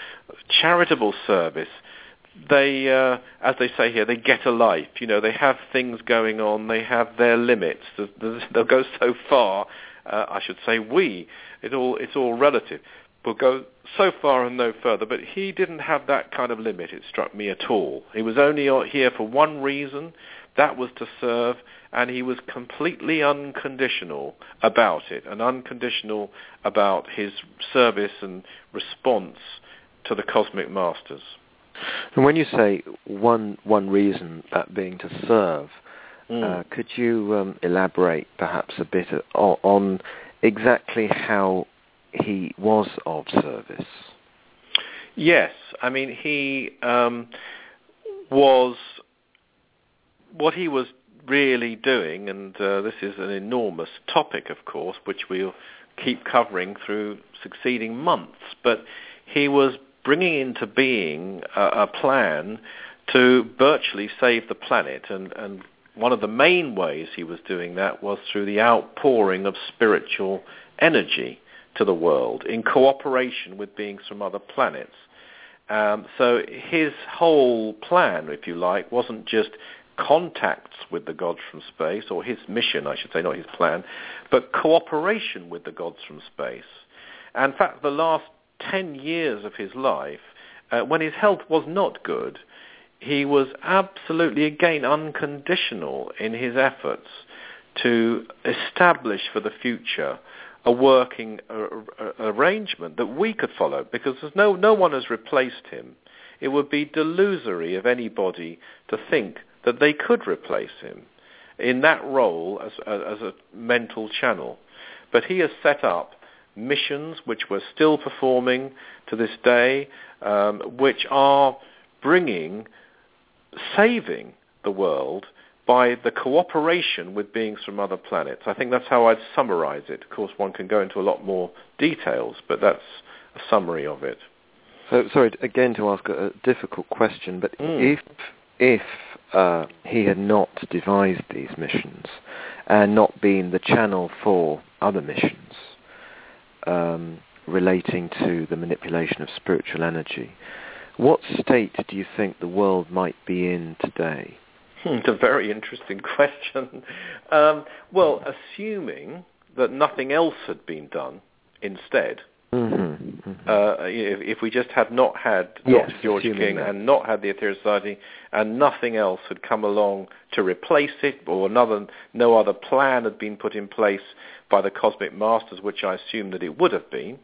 charitable service, they, uh, as they say here, they get a life. You know, they have things going on. They have their limits. They'll go so far. Uh, I should say we. It all it's all relative. We'll go so far and no further. But he didn't have that kind of limit. It struck me at all. He was only here for one reason, that was to serve, and he was completely unconditional about it, and unconditional about his service and response to the cosmic masters. And when you say one one reason, that being to serve, mm. uh, could you um, elaborate perhaps a bit on, on exactly how he was of service? Yes, I mean he um, was what he was really doing, and uh, this is an enormous topic, of course, which we'll keep covering through succeeding months. But he was bringing into being a, a plan to virtually save the planet, and, and one of the main ways he was doing that was through the outpouring of spiritual energy to the world in cooperation with beings from other planets. Um, so his whole plan, if you like, wasn't just contacts with the gods from space, or his mission, I should say, not his plan, but cooperation with the gods from space. And in fact, the last 10 years of his life, uh, when his health was not good, he was absolutely, again, unconditional in his efforts to establish for the future a working uh, arrangement that we could follow because there's no, no one has replaced him. It would be delusory of anybody to think that they could replace him in that role as, as a mental channel. But he has set up missions which we're still performing to this day, um, which are bringing, saving the world by the cooperation with beings from other planets. I think that's how I'd summarize it. Of course, one can go into a lot more details, but that's a summary of it. So, sorry, again to ask a, difficult question, but mm. if if uh, he had not devised these missions and not been the channel for other missions um, relating to the manipulation of spiritual energy, what state do you think the world might be in today? Hmm, it's a very interesting <laughs> question. Um, well, assuming that nothing else had been done instead, mm-hmm, mm-hmm. Uh, if, if, we just had not had yes, Dr. George King that. and not had the Aetherius Society and nothing else had come along to replace it or another, no other plan had been put in place by the Cosmic Masters, which I assume that it would have been,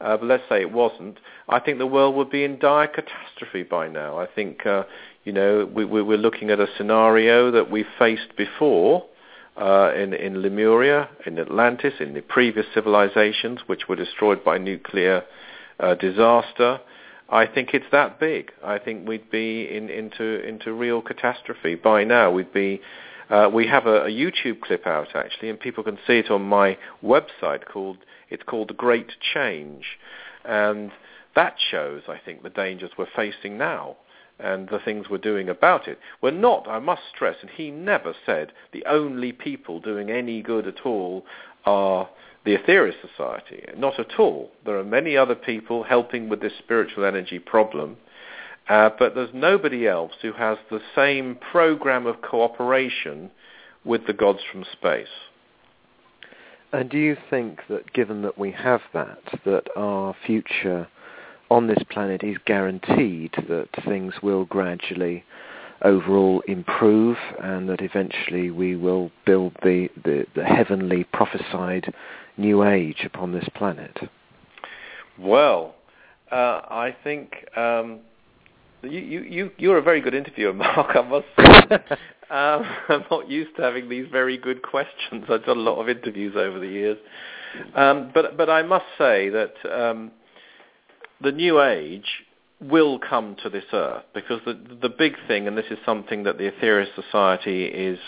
uh, but let's say it wasn't, I think the world would be in dire catastrophe by now. I think, uh, you know, we, we, we're looking at a scenario that we faced before uh, in, in Lemuria, in Atlantis, in the previous civilizations, which were destroyed by nuclear uh, disaster. I think it's that big. I think we'd be in, into into real catastrophe by now. We'd be. Uh, we have a, a YouTube clip out actually, and people can see it on my website called it's called The Great Change. And that shows, I think, the dangers we're facing now and the things we're doing about it. We're not, I must stress, and he never said the only people doing any good at all are the Aetherius Society. Not at all. There are many other people helping with this spiritual energy problem, uh, but there's nobody else who has the same program of cooperation with the gods from space. And do you think that given that we have that, that our future on this planet is guaranteed that things will gradually overall improve and that eventually we will build the, the, the heavenly prophesied new age upon this planet? Well, uh, I think um, you, you, you, you're a very good interviewer, <laughs> Mark, I must say. <laughs> Um, I'm not used to having these very good questions. I've done a lot of interviews over the years. Um, but, but I must say that um, the New Age will come to this earth because the, the big thing, and this is something that the Aetherius Society is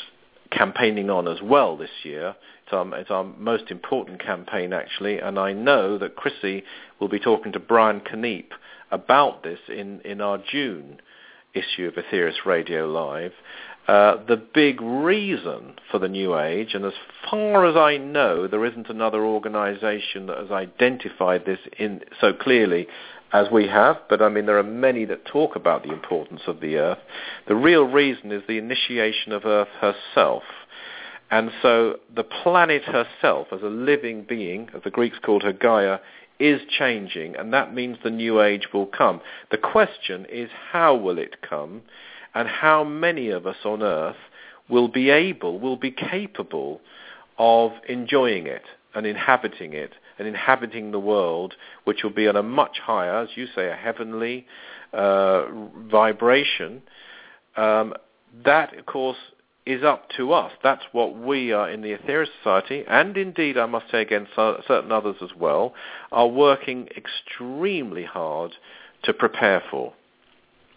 campaigning on as well this year, it's our, it's our most important campaign actually, and I know that Chrissie will be talking to Brian Keneipp about this in, in our June issue of Aetherius Radio Live. Uh, the big reason for the New Age, and as far as I know, there isn't another organization that has identified this in so clearly as we have, but I mean there are many that talk about the importance of the Earth. The real reason is the initiation of Earth herself. And so the planet herself, as a living being, as the Greeks called her Gaia, is changing, and that means the new age will come. The question is how will it come, and how many of us on earth will be able, will be capable of enjoying it and inhabiting it and inhabiting the world, which will be on a much higher, as you say, a heavenly uh, vibration. Um, that, of course, is up to us. That's what we are in the Aetherius Society, and indeed, I must say again, certain others as well, are working extremely hard to prepare for.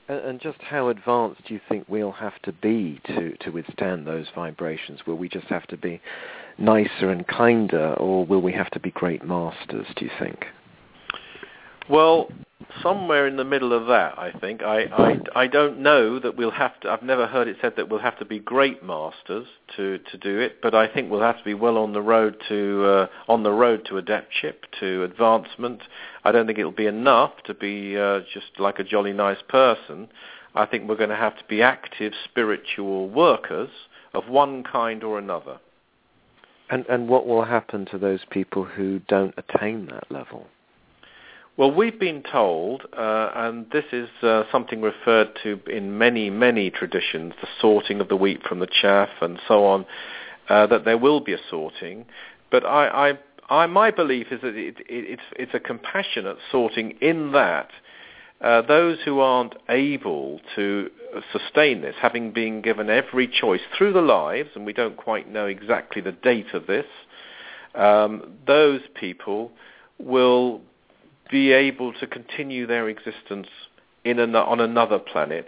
And just how advanced do you think we'll have to be to, to withstand those vibrations? Will we just have to be nicer and kinder, or will we have to be great masters, do you think? Well, somewhere in the middle of that, I think. I, I, I don't know that we'll have to, I've never heard it said that we'll have to be great masters to, to do it, but I think we'll have to be well on the road to, uh, on the road to adeptship, to advancement. I don't think it'll be enough to be uh, just like a jolly nice person. I think we're going to have to be active spiritual workers of one kind or another. And, and what will happen to those people who don't attain that level? Well, we've been told, uh, and this is uh, something referred to in many, many traditions, the sorting of the wheat from the chaff and so on, uh, that there will be a sorting. But I, I, I, my belief is that it, it, it's, it's a compassionate sorting in that uh, those who aren't able to sustain this, having been given every choice through the lives, and we don't quite know exactly the date of this, um, those people will be able to continue their existence in an, on another planet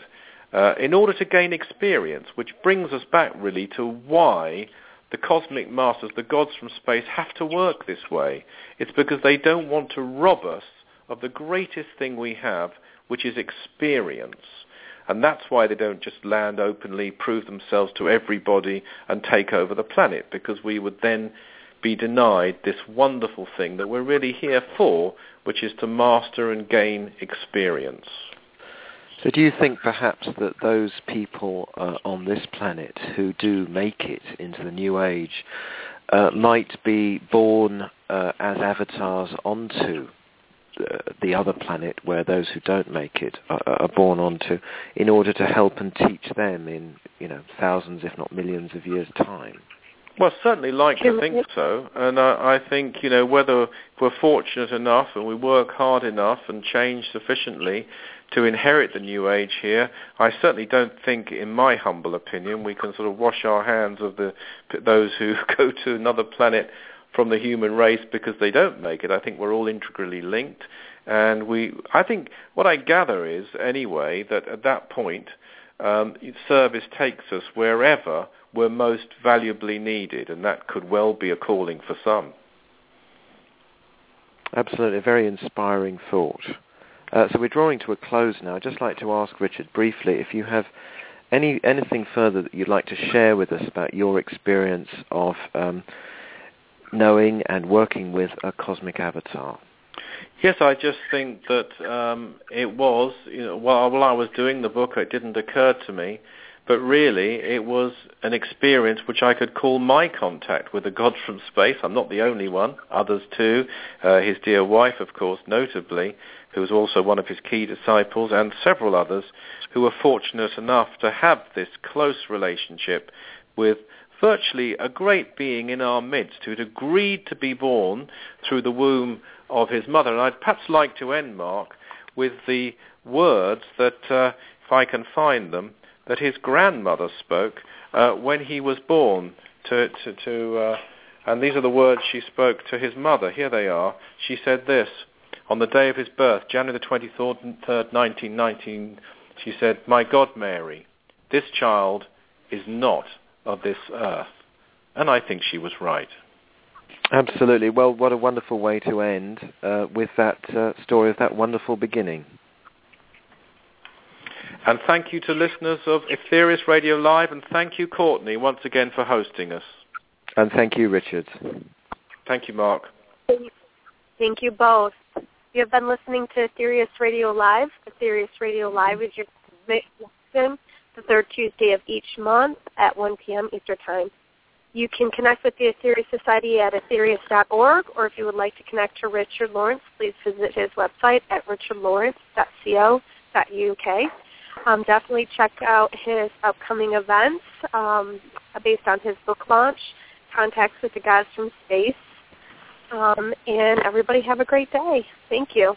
uh, in order to gain experience, which brings us back really to why the cosmic masters, the gods from space, have to work this way. It's because they don't want to rob us of the greatest thing we have, which is experience. And that's why they don't just land openly, prove themselves to everybody, and take over the planet, because we would then be denied this wonderful thing that we're really here for, which is to master and gain experience. So do you think perhaps that those people uh, on this planet who do make it into the new age uh, might be born uh, as avatars onto the other planet where those who don't make it are, are, born onto in order to help and teach them in you know thousands if not millions of years time well, certainly like to think so, and I, I think you know whether we're fortunate enough and we work hard enough and change sufficiently to inherit the new age here. I certainly don't think, in my humble opinion, we can sort of wash our hands of the those who <laughs> go to another planet from the human race because they don't make it. I think we're all integrally linked, and we. I think what I gather is anyway that at that point, um, service takes us wherever were most valuably needed, and that could well be a calling for some. Absolutely, a very inspiring thought. Uh, so we're drawing to a close now. I'd just like to ask Richard briefly if you have any anything further that you'd like to share with us about your experience of um, knowing and working with a cosmic avatar. Yes, I just think that um, it was, you know, while, while I was doing the book, it didn't occur to me but really it was an experience which I could call my contact with the God from space. I'm not the only one, others too. Uh, his dear wife, of course, notably, who was also one of his key disciples, and several others who were fortunate enough to have this close relationship with virtually a great being in our midst who had agreed to be born through the womb of his mother. And I'd perhaps like to end, Mark, with the words that, uh, if I can find them, that his grandmother spoke uh, when he was born. To, to, to uh, and these are the words she spoke to his mother. Here they are. She said this on the day of his birth, January the 23rd, 1919. She said, "My God, Mary, this child is not of this earth," and I think she was right. Absolutely. Well, what a wonderful way to end uh, with that uh, story of that wonderful beginning. And thank you to listeners of Aetherius Radio Live, and thank you, Courtney, once again for hosting us. And thank you, Richard. Thank you, Mark. Thank you both. You have been listening to Aetherius Radio Live. Aetherius Radio Live is your the third Tuesday of each month at 1 p.m. Eastern Time. You can connect with the Aetherius Society at aetherius.org, or if you would like to connect to Richard Lawrence, please visit his website at richardlawrence.co.uk. Um, definitely check out his upcoming events um, based on his book launch, Contacts with the Gods from Space. Um, and everybody have a great day. Thank you.